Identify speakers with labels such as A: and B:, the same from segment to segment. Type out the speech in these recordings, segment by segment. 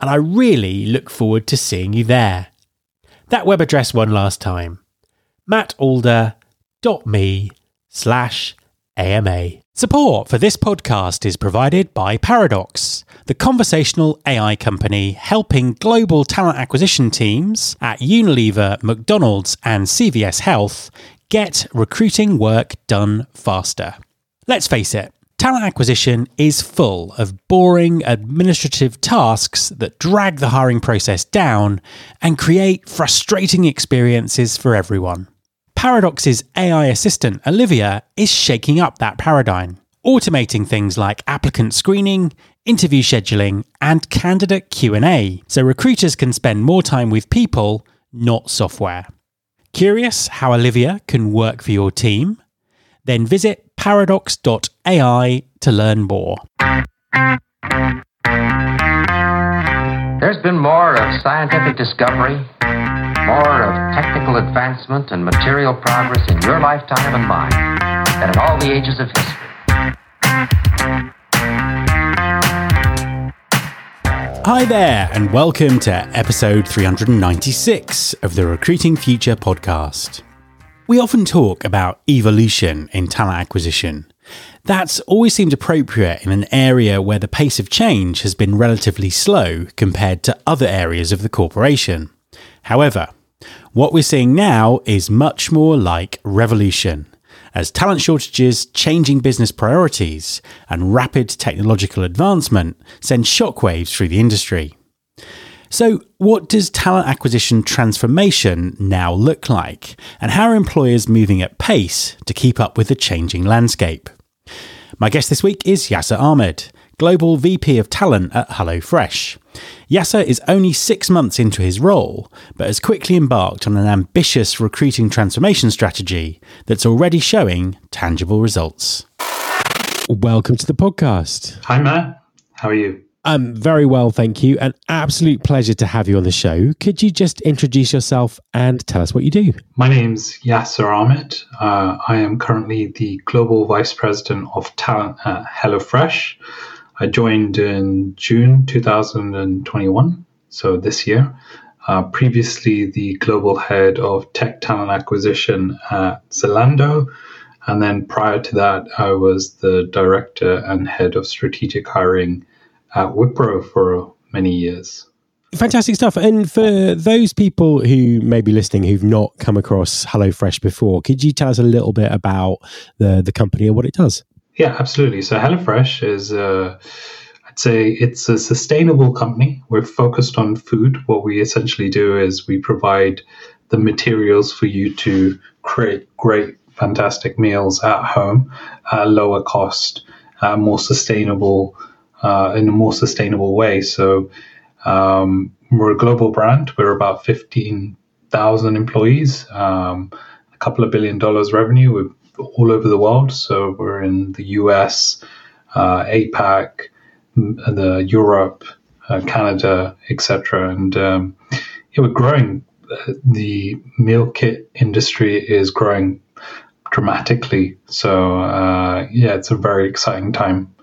A: and I really look forward to seeing you there. That web address one last time mattalder.me slash AMA. Support for this podcast is provided by Paradox, the conversational AI company helping global talent acquisition teams at Unilever, McDonald's, and CVS Health get recruiting work done faster. Let's face it, Talent acquisition is full of boring administrative tasks that drag the hiring process down and create frustrating experiences for everyone. Paradox's AI assistant Olivia is shaking up that paradigm, automating things like applicant screening, interview scheduling, and candidate Q&A so recruiters can spend more time with people, not software. Curious how Olivia can work for your team? Then visit paradox.ai to learn more.
B: There's been more of scientific discovery, more of technical advancement and material progress in your lifetime and mine than in all the ages of history.
A: Hi there, and welcome to episode 396 of the Recruiting Future podcast. We often talk about evolution in talent acquisition. That's always seemed appropriate in an area where the pace of change has been relatively slow compared to other areas of the corporation. However, what we're seeing now is much more like revolution, as talent shortages, changing business priorities, and rapid technological advancement send shockwaves through the industry. So, what does talent acquisition transformation now look like? And how are employers moving at pace to keep up with the changing landscape? My guest this week is Yasser Ahmed, Global VP of Talent at HelloFresh. Yasser is only six months into his role, but has quickly embarked on an ambitious recruiting transformation strategy that's already showing tangible results. Welcome to the podcast.
C: Hi, Matt. How are you?
A: I'm very well, thank you. An absolute pleasure to have you on the show. Could you just introduce yourself and tell us what you do?
C: My name's Yasser Ahmed. Uh, I am currently the Global Vice President of Talent at HelloFresh. I joined in June 2021, so this year. Uh, previously, the Global Head of Tech Talent Acquisition at Zalando. And then prior to that, I was the Director and Head of Strategic Hiring at Wipro for many years.
A: Fantastic stuff. And for those people who may be listening who've not come across HelloFresh before, could you tell us a little bit about the, the company and what it does?
C: Yeah, absolutely. So HelloFresh is, uh, I'd say, it's a sustainable company. We're focused on food. What we essentially do is we provide the materials for you to create great, fantastic meals at home at lower cost, uh, more sustainable uh, in a more sustainable way. So um, we're a global brand. We're about 15,000 employees, um, a couple of billion dollars revenue. We're all over the world. So we're in the US, uh, APAC, the Europe, uh, Canada, etc. And um, yeah, we're growing. The meal kit industry is growing dramatically. So uh, yeah, it's a very exciting time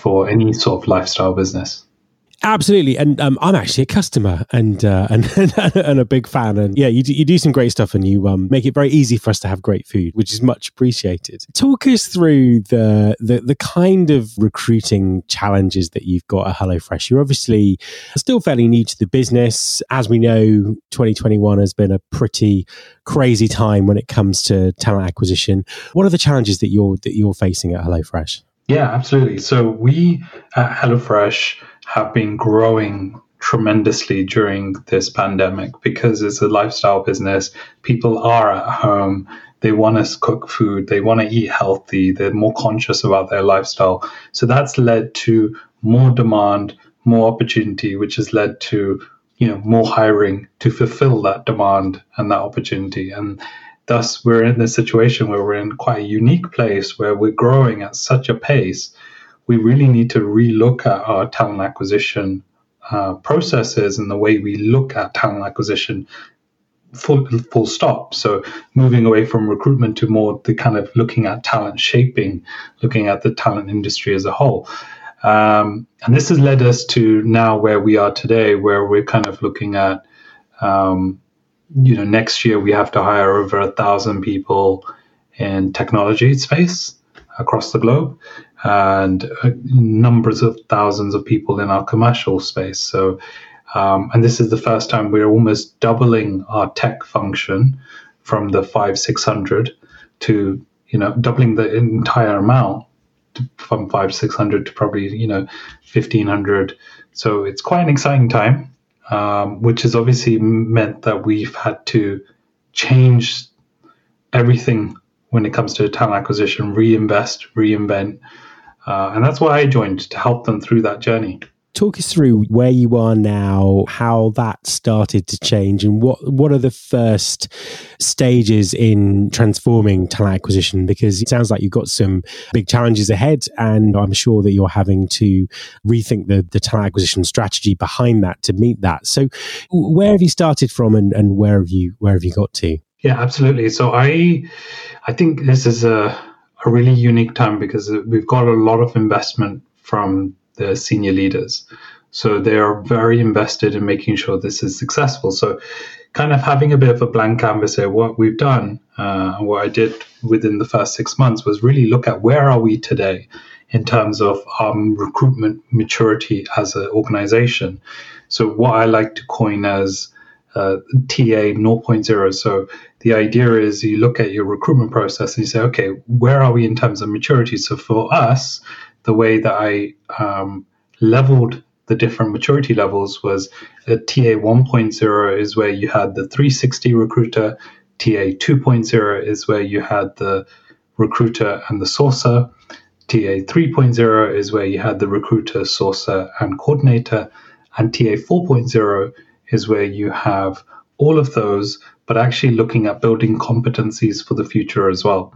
C: for any sort of lifestyle business.
D: Absolutely, and um, I'm actually a customer and, uh, and and a big fan. And yeah, you do, you do some great stuff, and you um, make it very easy for us to have great food, which is much appreciated. Talk us through the the, the kind of recruiting challenges that you've got at HelloFresh. You're obviously still fairly new to the business, as we know. 2021 has been a pretty crazy time when it comes to talent acquisition. What are the challenges that you're that you're facing at HelloFresh?
C: Yeah, absolutely. So we at HelloFresh have been growing tremendously during this pandemic because it's a lifestyle business. People are at home. They want to cook food. They want to eat healthy. They're more conscious about their lifestyle. So that's led to more demand, more opportunity, which has led to you know more hiring to fulfill that demand and that opportunity. And thus, we're in this situation where we're in quite a unique place where we're growing at such a pace we really need to relook at our talent acquisition uh, processes and the way we look at talent acquisition full, full stop. So moving away from recruitment to more the kind of looking at talent shaping, looking at the talent industry as a whole. Um, and this has led us to now where we are today, where we're kind of looking at, um, you know, next year we have to hire over a thousand people in technology space across the globe and uh, numbers of thousands of people in our commercial space. So, um, and this is the first time we're almost doubling our tech function from the five six hundred to you know doubling the entire amount to, from five six hundred to probably you know fifteen hundred. So it's quite an exciting time, um, which has obviously meant that we've had to change everything when it comes to talent acquisition, reinvest, reinvent. Uh, and that's why I joined to help them through that journey.
D: Talk us through where you are now, how that started to change, and what, what are the first stages in transforming talent acquisition? Because it sounds like you've got some big challenges ahead, and I'm sure that you're having to rethink the, the talent acquisition strategy behind that to meet that. So, where have you started from, and, and where have you where have you got to?
C: Yeah, absolutely. So I I think this is a a really unique time because we've got a lot of investment from the senior leaders. So they are very invested in making sure this is successful. So, kind of having a bit of a blank canvas here, what we've done, uh, what I did within the first six months was really look at where are we today in terms of um, recruitment maturity as an organization. So, what I like to coin as uh, TA 0.0. So the idea is you look at your recruitment process and you say, okay, where are we in terms of maturity? So for us, the way that I um, leveled the different maturity levels was a TA 1.0 is where you had the 360 recruiter, TA 2.0 is where you had the recruiter and the sourcer, TA 3.0 is where you had the recruiter, sourcer, and coordinator, and TA 4.0 is where you have all of those, but actually looking at building competencies for the future as well.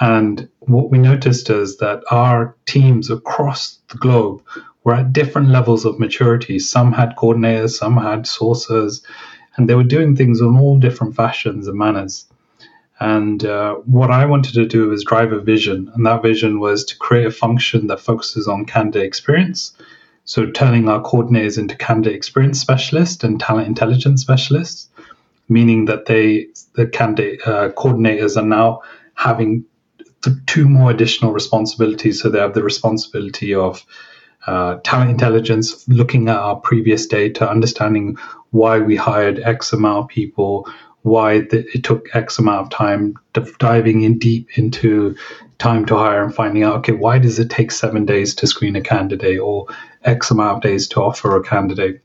C: And what we noticed is that our teams across the globe were at different levels of maturity. Some had coordinators, some had sourcers, and they were doing things in all different fashions and manners. And uh, what I wanted to do was drive a vision, and that vision was to create a function that focuses on candidate experience so turning our coordinators into candidate experience specialists and talent intelligence specialists, meaning that they the candidate uh, coordinators are now having two more additional responsibilities. So they have the responsibility of uh, talent intelligence, looking at our previous data, understanding why we hired X amount of people, why the, it took X amount of time, diving in deep into time to hire and finding out, okay, why does it take seven days to screen a candidate or X amount of days to offer a candidate?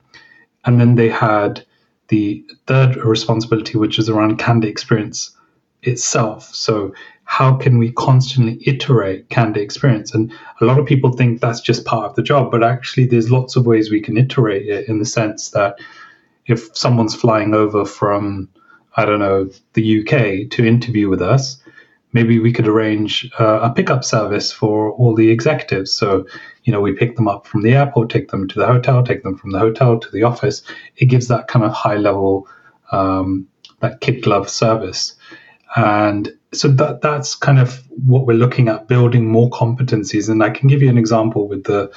C: And then they had the third responsibility, which is around candidate experience itself. So, how can we constantly iterate candidate experience? And a lot of people think that's just part of the job, but actually, there's lots of ways we can iterate it in the sense that if someone's flying over from I don't know, the UK to interview with us, maybe we could arrange uh, a pickup service for all the executives. So, you know, we pick them up from the airport, take them to the hotel, take them from the hotel to the office. It gives that kind of high level, um, that kid glove service. And so that that's kind of what we're looking at building more competencies. And I can give you an example with the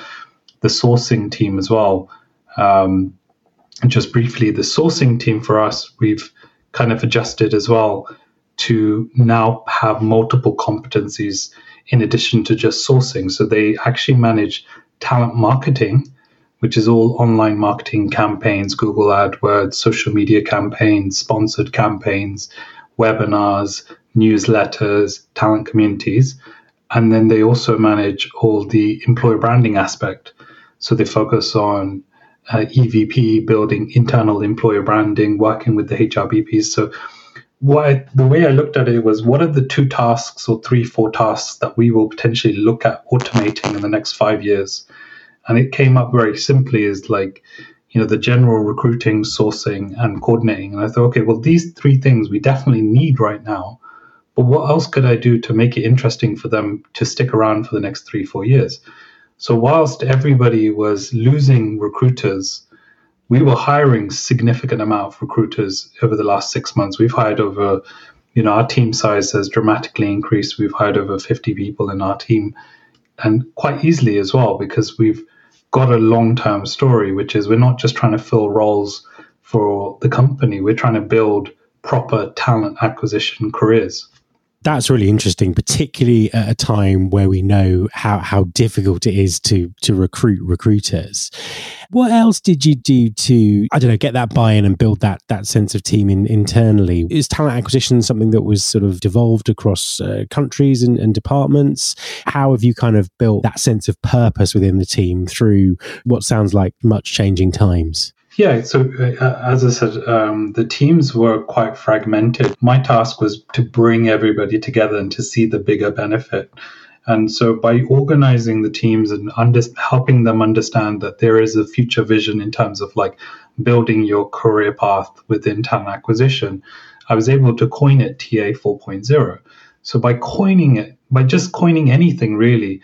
C: the sourcing team as well. Um, just briefly, the sourcing team for us, we've kind of adjusted as well to now have multiple competencies in addition to just sourcing. So they actually manage talent marketing, which is all online marketing campaigns, Google AdWords, social media campaigns, sponsored campaigns, webinars, newsletters, talent communities. And then they also manage all the employer branding aspect. So they focus on uh, EVP, building internal employer branding, working with the HRBPs. So what I, the way I looked at it was what are the two tasks or three, four tasks that we will potentially look at automating in the next five years? And it came up very simply as like, you know, the general recruiting, sourcing, and coordinating. And I thought, okay, well, these three things we definitely need right now. But what else could I do to make it interesting for them to stick around for the next three, four years? So whilst everybody was losing recruiters, we were hiring significant amount of recruiters over the last six months. We've hired over, you know, our team size has dramatically increased. We've hired over 50 people in our team and quite easily as well because we've got a long-term story, which is we're not just trying to fill roles for the company. We're trying to build proper talent acquisition careers
D: that's really interesting, particularly at a time where we know how, how difficult it is to to recruit recruiters. What else did you do to I don't know get that buy-in and build that that sense of team in, internally? Is talent acquisition something that was sort of devolved across uh, countries and, and departments? How have you kind of built that sense of purpose within the team through what sounds like much changing times?
C: Yeah, so uh, as I said, um, the teams were quite fragmented. My task was to bring everybody together and to see the bigger benefit. And so, by organizing the teams and under, helping them understand that there is a future vision in terms of like building your career path within talent acquisition, I was able to coin it TA 4.0. So, by coining it, by just coining anything really,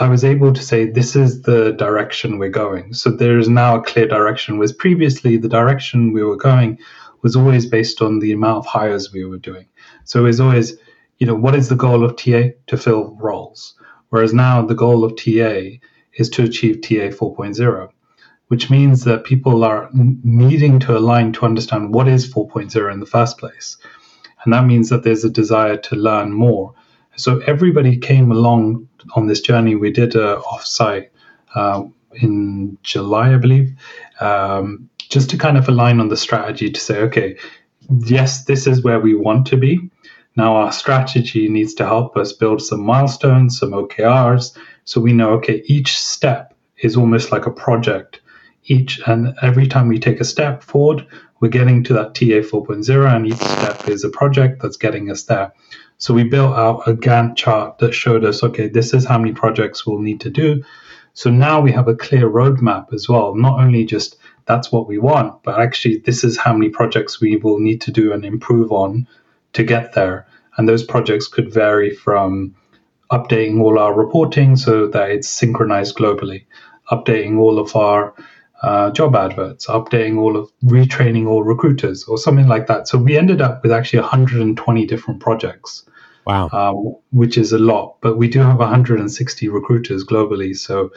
C: I was able to say this is the direction we're going. So there is now a clear direction. Whereas previously the direction we were going was always based on the amount of hires we were doing. So it was always, you know, what is the goal of TA to fill roles? Whereas now the goal of TA is to achieve TA 4.0, which means that people are needing to align to understand what is 4.0 in the first place. And that means that there's a desire to learn more. So everybody came along on this journey. We did a offsite uh, in July, I believe, um, just to kind of align on the strategy to say, okay, yes, this is where we want to be. Now our strategy needs to help us build some milestones, some OKRs, so we know, okay, each step is almost like a project. Each and every time we take a step forward, we're getting to that TA 4.0, and each step is a project that's getting us there. So we built out a Gantt chart that showed us, okay, this is how many projects we'll need to do. So now we have a clear roadmap as well. Not only just that's what we want, but actually this is how many projects we will need to do and improve on to get there. And those projects could vary from updating all our reporting so that it's synchronized globally, updating all of our uh, job adverts, updating all of retraining all recruiters, or something like that. So we ended up with actually 120 different projects
D: Wow. Uh,
C: which is a lot. But we do have 160 recruiters globally. So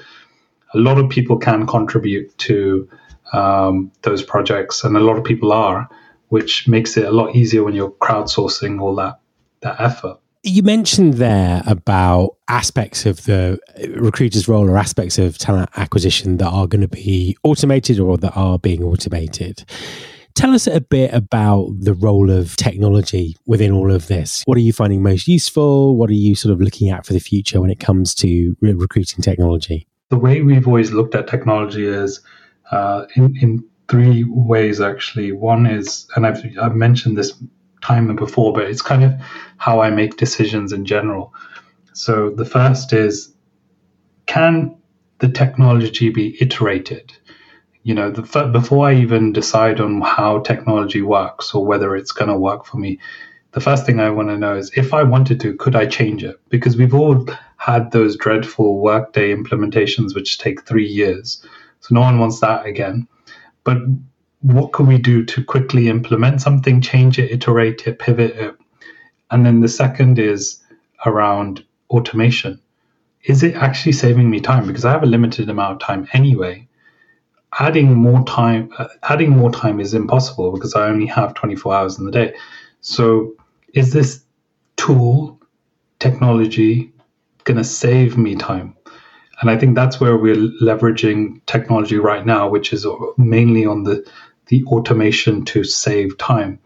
C: a lot of people can contribute to um, those projects, and a lot of people are, which makes it a lot easier when you're crowdsourcing all that, that effort.
D: You mentioned there about aspects of the recruiter's role or aspects of talent acquisition that are going to be automated or that are being automated. Tell us a bit about the role of technology within all of this. What are you finding most useful? What are you sort of looking at for the future when it comes to re- recruiting technology?
C: The way we've always looked at technology is uh, in, in three ways, actually. One is, and I've, I've mentioned this time before, but it's kind of how I make decisions in general. So the first is can the technology be iterated? you know, the, before I even decide on how technology works or whether it's going to work for me, the first thing I want to know is if I wanted to, could I change it? Because we've all had those dreadful workday implementations which take three years. So no one wants that again. But what can we do to quickly implement something, change it, iterate it, pivot it? And then the second is around automation. Is it actually saving me time? Because I have a limited amount of time anyway adding more time uh, adding more time is impossible because I only have 24 hours in the day. So is this tool technology going to save me time? And I think that's where we're leveraging technology right now, which is mainly on the the automation to save time.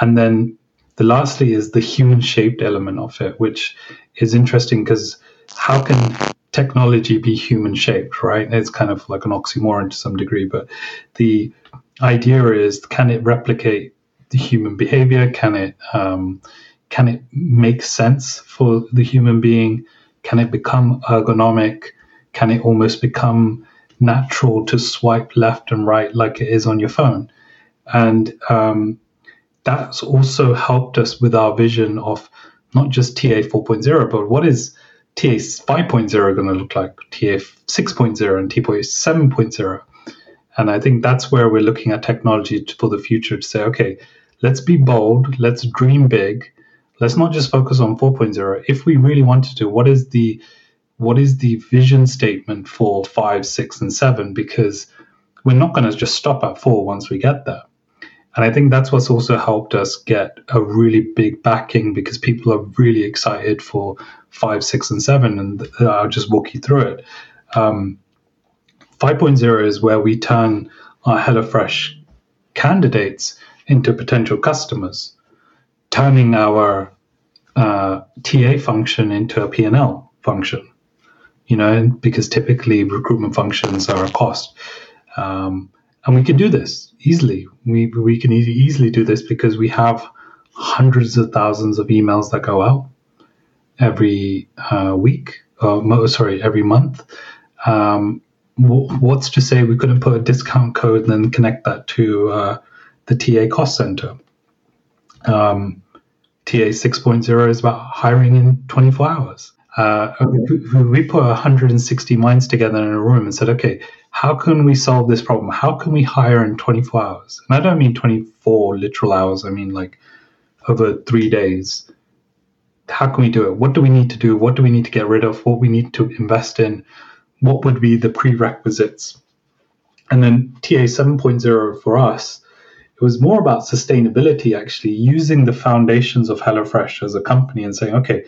C: And then the lastly is the human shaped element of it, which is interesting because how can technology be human shaped, right? It's kind of like an oxymoron to some degree, but the idea is can it replicate the human behavior? Can it um, can it make sense for the human being? Can it become ergonomic? Can it almost become natural to swipe left and right like it is on your phone? And um, that's also helped us with our vision of not just TA 4.0, but what is TA 5.0 going to look like, TA 6.0 and TA 7.0. And I think that's where we're looking at technology for the future to say, okay, let's be bold, let's dream big, let's not just focus on 4.0. If we really wanted to, what is the what is the vision statement for five, six, and seven? Because we're not going to just stop at four once we get there. And I think that's what's also helped us get a really big backing because people are really excited for five, six, and seven. And I'll just walk you through it. Um, 5.0 is where we turn our HelloFresh candidates into potential customers, turning our uh, TA function into a P&L function. You know, because typically recruitment functions are a cost. Um, and we can do this easily. We, we can easily do this because we have hundreds of thousands of emails that go out every uh, week, uh, sorry, every month. Um, what's to say we couldn't put a discount code and then connect that to uh, the TA cost center? Um, TA 6.0 is about hiring in 24 hours. Uh, we put 160 minds together in a room and said, okay, how can we solve this problem? How can we hire in 24 hours? And I don't mean 24 literal hours, I mean like over three days how can we do it? What do we need to do? What do we need to get rid of? What we need to invest in? What would be the prerequisites? And then TA 7.0 for us, it was more about sustainability, actually, using the foundations of HelloFresh as a company and saying, okay,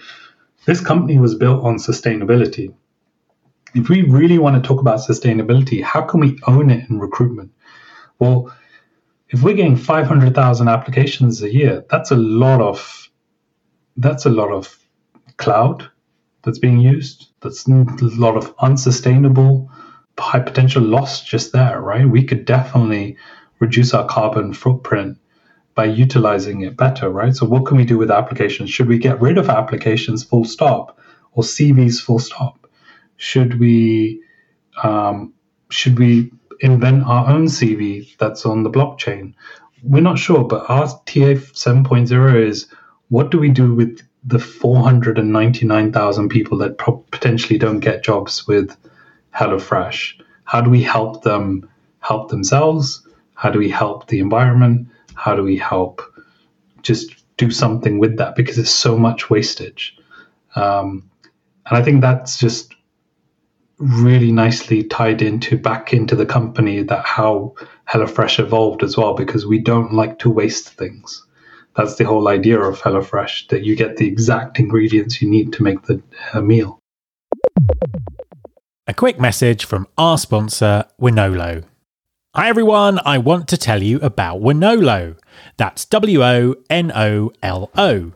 C: this company was built on sustainability. If we really want to talk about sustainability, how can we own it in recruitment? Well, if we're getting 500,000 applications a year, that's a lot of that's a lot of cloud that's being used. That's a lot of unsustainable, high potential loss just there, right? We could definitely reduce our carbon footprint by utilizing it better, right? So, what can we do with applications? Should we get rid of applications full stop or CVs full stop? Should we um, should we invent our own CV that's on the blockchain? We're not sure, but our TA 7.0 is what do we do with the 499,000 people that pro- potentially don't get jobs with HelloFresh? How do we help them help themselves? How do we help the environment? How do we help just do something with that? Because it's so much wastage. Um, and I think that's just really nicely tied into back into the company that how HelloFresh evolved as well, because we don't like to waste things that's the whole idea of HelloFresh that you get the exact ingredients you need to make the uh, meal.
A: A quick message from our sponsor, Wonolo. Hi everyone, I want to tell you about Wonolo. That's W O N O L O.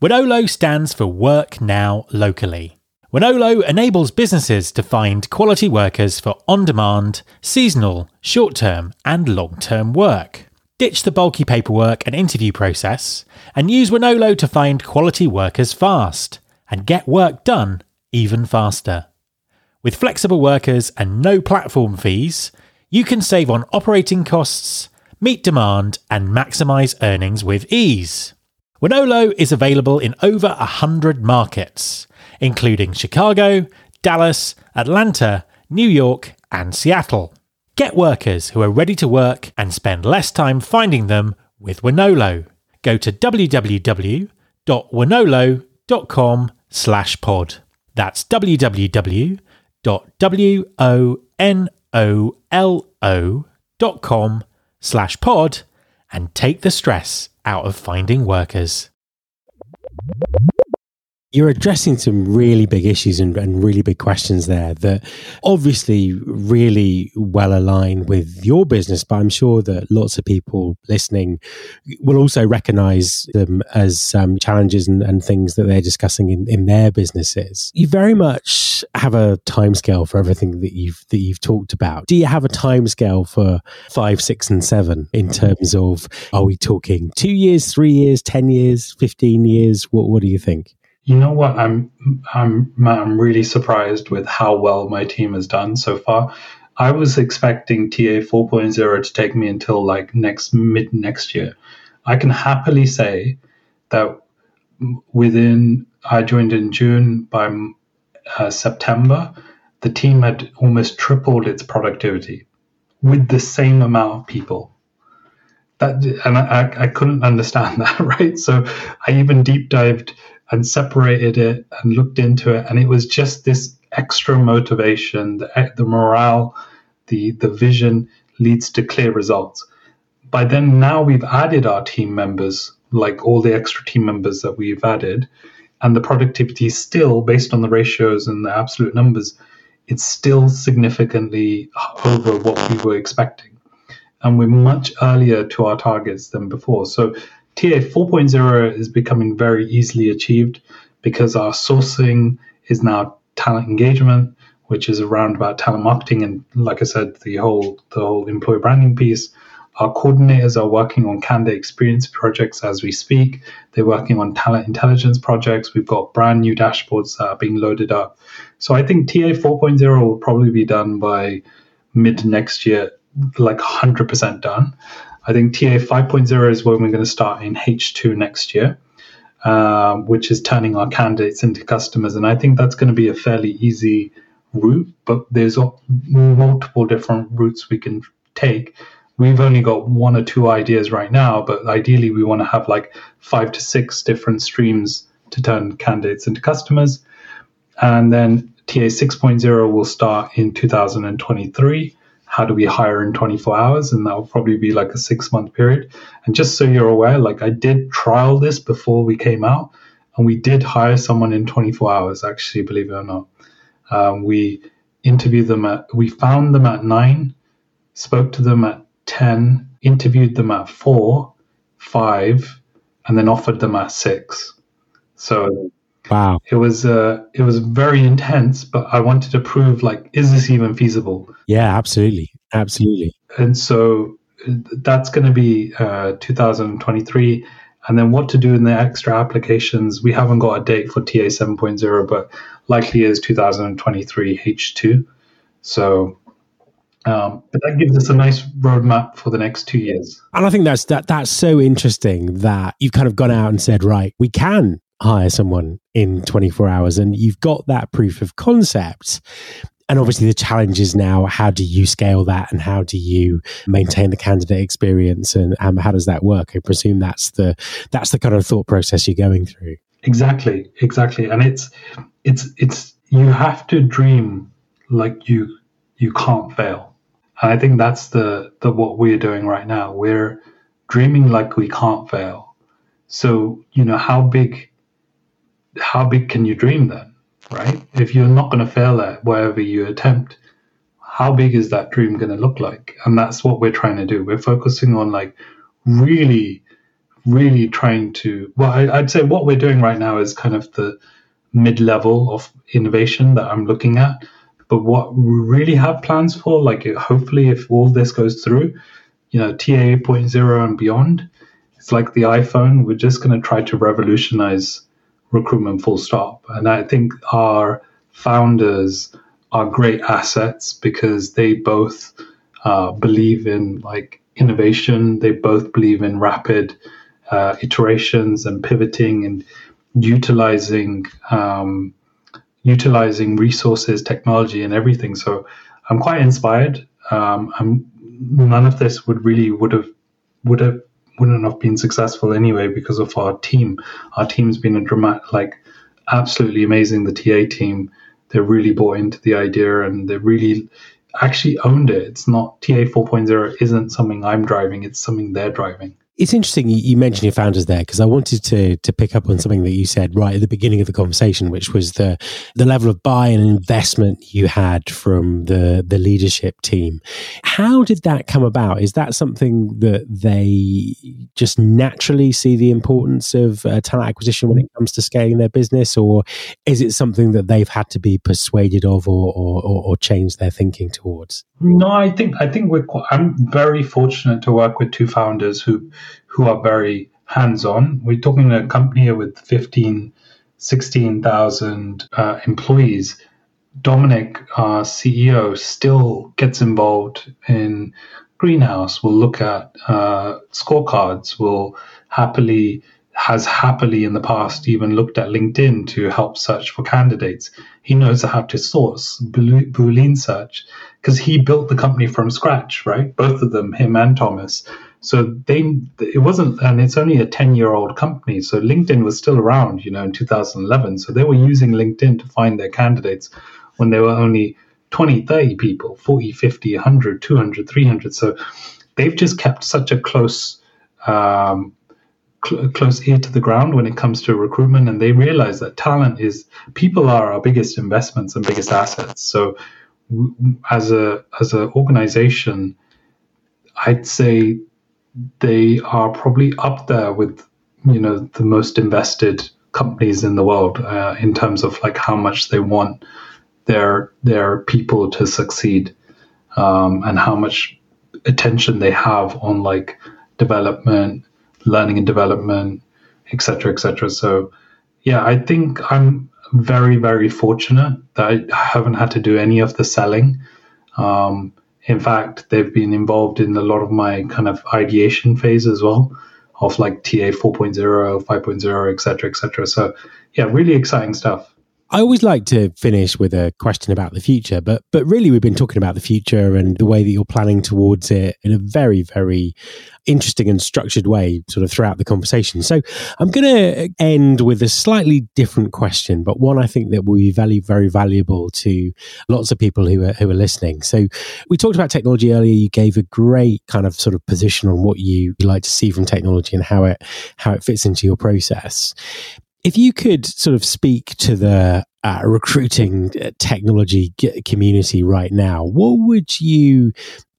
A: Wonolo stands for Work Now Locally. Wonolo enables businesses to find quality workers for on demand, seasonal, short term, and long term work. Ditch the bulky paperwork and interview process and use Wonolo to find quality workers fast and get work done even faster. With flexible workers and no platform fees, you can save on operating costs, meet demand, and maximize earnings with ease. Wonolo is available in over 100 markets, including Chicago, Dallas, Atlanta, New York, and Seattle. Get workers who are ready to work and spend less time finding them with Wonolo. Go to www.wonolo.com slash pod. That's www.wonolo.com com slash pod and take the stress out of finding workers
D: you're addressing some really big issues and, and, really big questions there that obviously really well align with your business, but I'm sure that lots of people listening will also recognize them as um, challenges and, and, things that they're discussing in, in their businesses. You very much have a timescale for everything that you've that you've talked about. Do you have a timescale for five, six, and seven in terms of are we talking two years, three years, ten years, fifteen years? What what do you think?
C: You know what? I'm I'm I'm really surprised with how well my team has done so far. I was expecting TA 4.0 to take me until like next mid next year. I can happily say that within I joined in June by uh, September, the team had almost tripled its productivity with the same amount of people. That and I, I couldn't understand that, right? So I even deep dived and separated it and looked into it. And it was just this extra motivation, the, the morale, the, the vision leads to clear results. By then, now we've added our team members, like all the extra team members that we've added, and the productivity is still, based on the ratios and the absolute numbers, it's still significantly over what we were expecting. And we're much earlier to our targets than before. So TA 4.0 is becoming very easily achieved because our sourcing is now talent engagement, which is around about talent marketing and, like I said, the whole the whole employer branding piece. Our coordinators are working on candidate experience projects as we speak. They're working on talent intelligence projects. We've got brand new dashboards that are being loaded up. So I think TA 4.0 will probably be done by mid next year, like 100% done. I think TA 5.0 is when we're going to start in H2 next year, um, which is turning our candidates into customers. And I think that's going to be a fairly easy route, but there's multiple different routes we can take. We've only got one or two ideas right now, but ideally we want to have like five to six different streams to turn candidates into customers. And then TA 6.0 will start in 2023 how do we hire in 24 hours? And that will probably be like a six month period. And just so you're aware like i did trial this before we came out and we did hire someone in 24 hours actually believe it or not. Um, we interviewed them at we found them at 9 spoke to them at 10 interviewed them at 4 5 and then offered them at 6 so
D: Wow.
C: It was uh it was very intense, but I wanted to prove like is this even feasible?
D: Yeah, absolutely. Absolutely.
C: And so that's going to be uh 2023 and then what to do in the extra applications we haven't got a date for TA 7.0 but likely is 2023 H2 so um, but that gives us a nice roadmap for the next two years.
D: And I think that's that that's so interesting that you've kind of gone out and said, right, we can hire someone in 24 hours and you've got that proof of concept. And obviously the challenge is now how do you scale that and how do you maintain the candidate experience and um, how does that work? I presume that's the that's the kind of thought process you're going through.
C: Exactly exactly. And it's it's it's you have to dream like you you can't fail. And i think that's the the what we're doing right now. We're dreaming like we can't fail. So you know how big how big can you dream then, right? If you're not going to fail at whatever you attempt, how big is that dream going to look like? And that's what we're trying to do. We're focusing on like really, really trying to. Well, I, would say what we're doing right now is kind of the mid level of innovation that I'm looking at. But what we really have plans for, like hopefully, if all this goes through, you know, TA 8.0 and beyond, it's like the iPhone. We're just going to try to revolutionize recruitment full stop. And I think our founders are great assets because they both uh, believe in like innovation. They both believe in rapid uh, iterations and pivoting and utilizing um, utilizing resources, technology, and everything. So I'm quite inspired. Um, I'm, none of this would really would have would have wouldn't have been successful anyway because of our team. Our team's been a dramatic, like absolutely amazing. The TA team, they really bought into the idea and they really, actually owned it. It's not TA 4.0 isn't something I'm driving, it's something they're driving.
D: It's interesting you mentioned your founders there because I wanted to to pick up on something that you said right at the beginning of the conversation, which was the the level of buy and investment you had from the the leadership team. How did that come about? Is that something that they just naturally see the importance of uh, talent acquisition when it comes to scaling their business, or is it something that they've had to be persuaded of or or, or change their thinking towards?
C: No, I think I think we're. I'm very fortunate to work with two founders who who are very hands-on. We're talking a company with 15, 16,000 uh, employees. Dominik, our CEO, still gets involved in greenhouse. We'll look at uh, scorecards. Will happily has happily in the past even looked at LinkedIn to help search for candidates. He knows how to source Boolean search because he built the company from scratch, right? Both of them, him and Thomas. So they, it wasn't, and it's only a 10 year old company. So LinkedIn was still around, you know, in 2011. So they were using LinkedIn to find their candidates when there were only 20, 30 people, 40, 50, 100, 200, 300. So they've just kept such a close, um, cl- close ear to the ground when it comes to recruitment. And they realize that talent is, people are our biggest investments and biggest assets. So as a, as an organization, I'd say they are probably up there with you know the most invested companies in the world uh, in terms of like how much they want their their people to succeed um, and how much attention they have on like development learning and development etc etc so yeah i think i'm very very fortunate that i haven't had to do any of the selling um, in fact, they've been involved in a lot of my kind of ideation phase as well of like TA 4.0, 5.0, et cetera, et cetera. So, yeah, really exciting stuff.
D: I always like to finish with a question about the future, but but really we've been talking about the future and the way that you're planning towards it in a very very interesting and structured way sort of throughout the conversation. So I'm going to end with a slightly different question, but one I think that will be very very valuable to lots of people who are who are listening. So we talked about technology earlier. You gave a great kind of sort of position on what you like to see from technology and how it how it fits into your process. If you could sort of speak to the uh, recruiting uh, technology community right now, what would you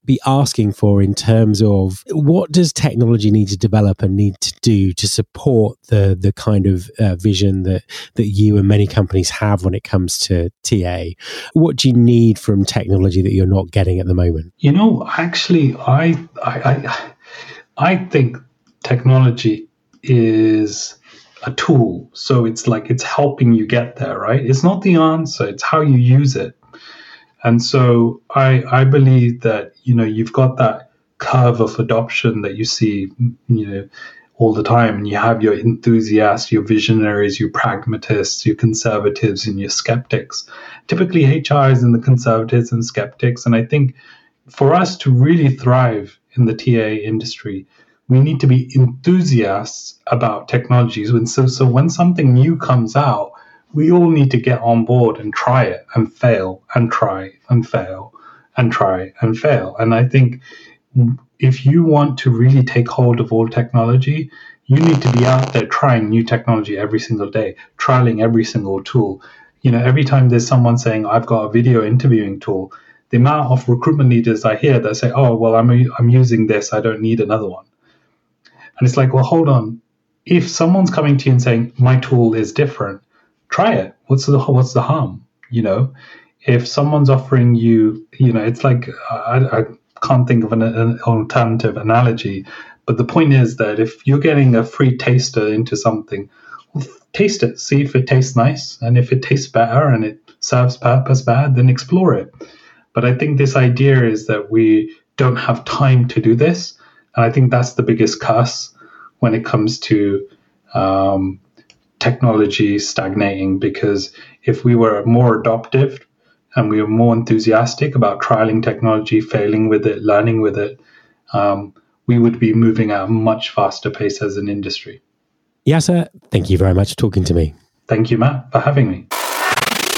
D: be asking for in terms of what does technology need to develop and need to do to support the the kind of uh, vision that that you and many companies have when it comes to TA? What do you need from technology that you're not getting at the moment?
C: You know, actually, I I I, I think technology is a tool. So it's like it's helping you get there, right? It's not the answer, it's how you use it. And so I I believe that, you know, you've got that curve of adoption that you see, you know, all the time. And you have your enthusiasts, your visionaries, your pragmatists, your conservatives, and your skeptics. Typically, HR is in the conservatives and skeptics. And I think for us to really thrive in the TA industry, we need to be enthusiasts about technologies. And so, so when something new comes out, we all need to get on board and try it and fail and try and fail and try and fail. And I think if you want to really take hold of all technology, you need to be out there trying new technology every single day, trialing every single tool. You know, every time there's someone saying, I've got a video interviewing tool, the amount of recruitment leaders I hear that say, oh, well, I'm, I'm using this, I don't need another one. And it's like, well, hold on. If someone's coming to you and saying my tool is different, try it. What's the what's the harm? You know, if someone's offering you, you know, it's like I, I can't think of an, an alternative analogy, but the point is that if you're getting a free taster into something, well, taste it, see if it tastes nice, and if it tastes better and it serves purpose bad, then explore it. But I think this idea is that we don't have time to do this and I think that's the biggest curse when it comes to um, technology stagnating. Because if we were more adoptive and we were more enthusiastic about trialing technology, failing with it, learning with it, um, we would be moving at a much faster pace as an industry.
D: Yasser, thank you very much for talking to me.
C: Thank you, Matt, for having me.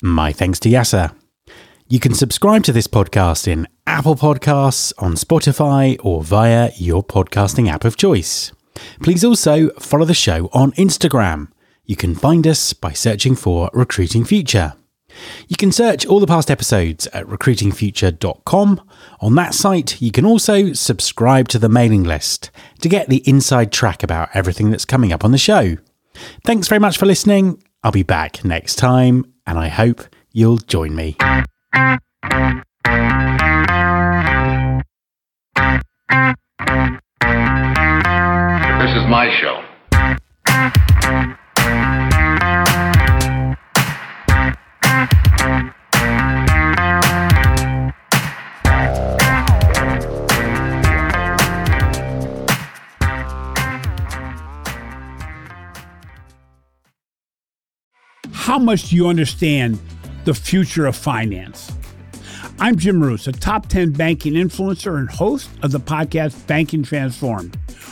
A: My thanks to Yasser. You can subscribe to this podcast in Apple Podcasts, on Spotify, or via your podcasting app of choice. Please also follow the show on Instagram. You can find us by searching for Recruiting Future. You can search all the past episodes at recruitingfuture.com. On that site, you can also subscribe to the mailing list to get the inside track about everything that's coming up on the show. Thanks very much for listening. I'll be back next time, and I hope you'll join me.
E: This is my show.
F: How much do you understand the future of finance? I'm Jim Marous, a top 10 banking influencer and host of the podcast Banking Transformed,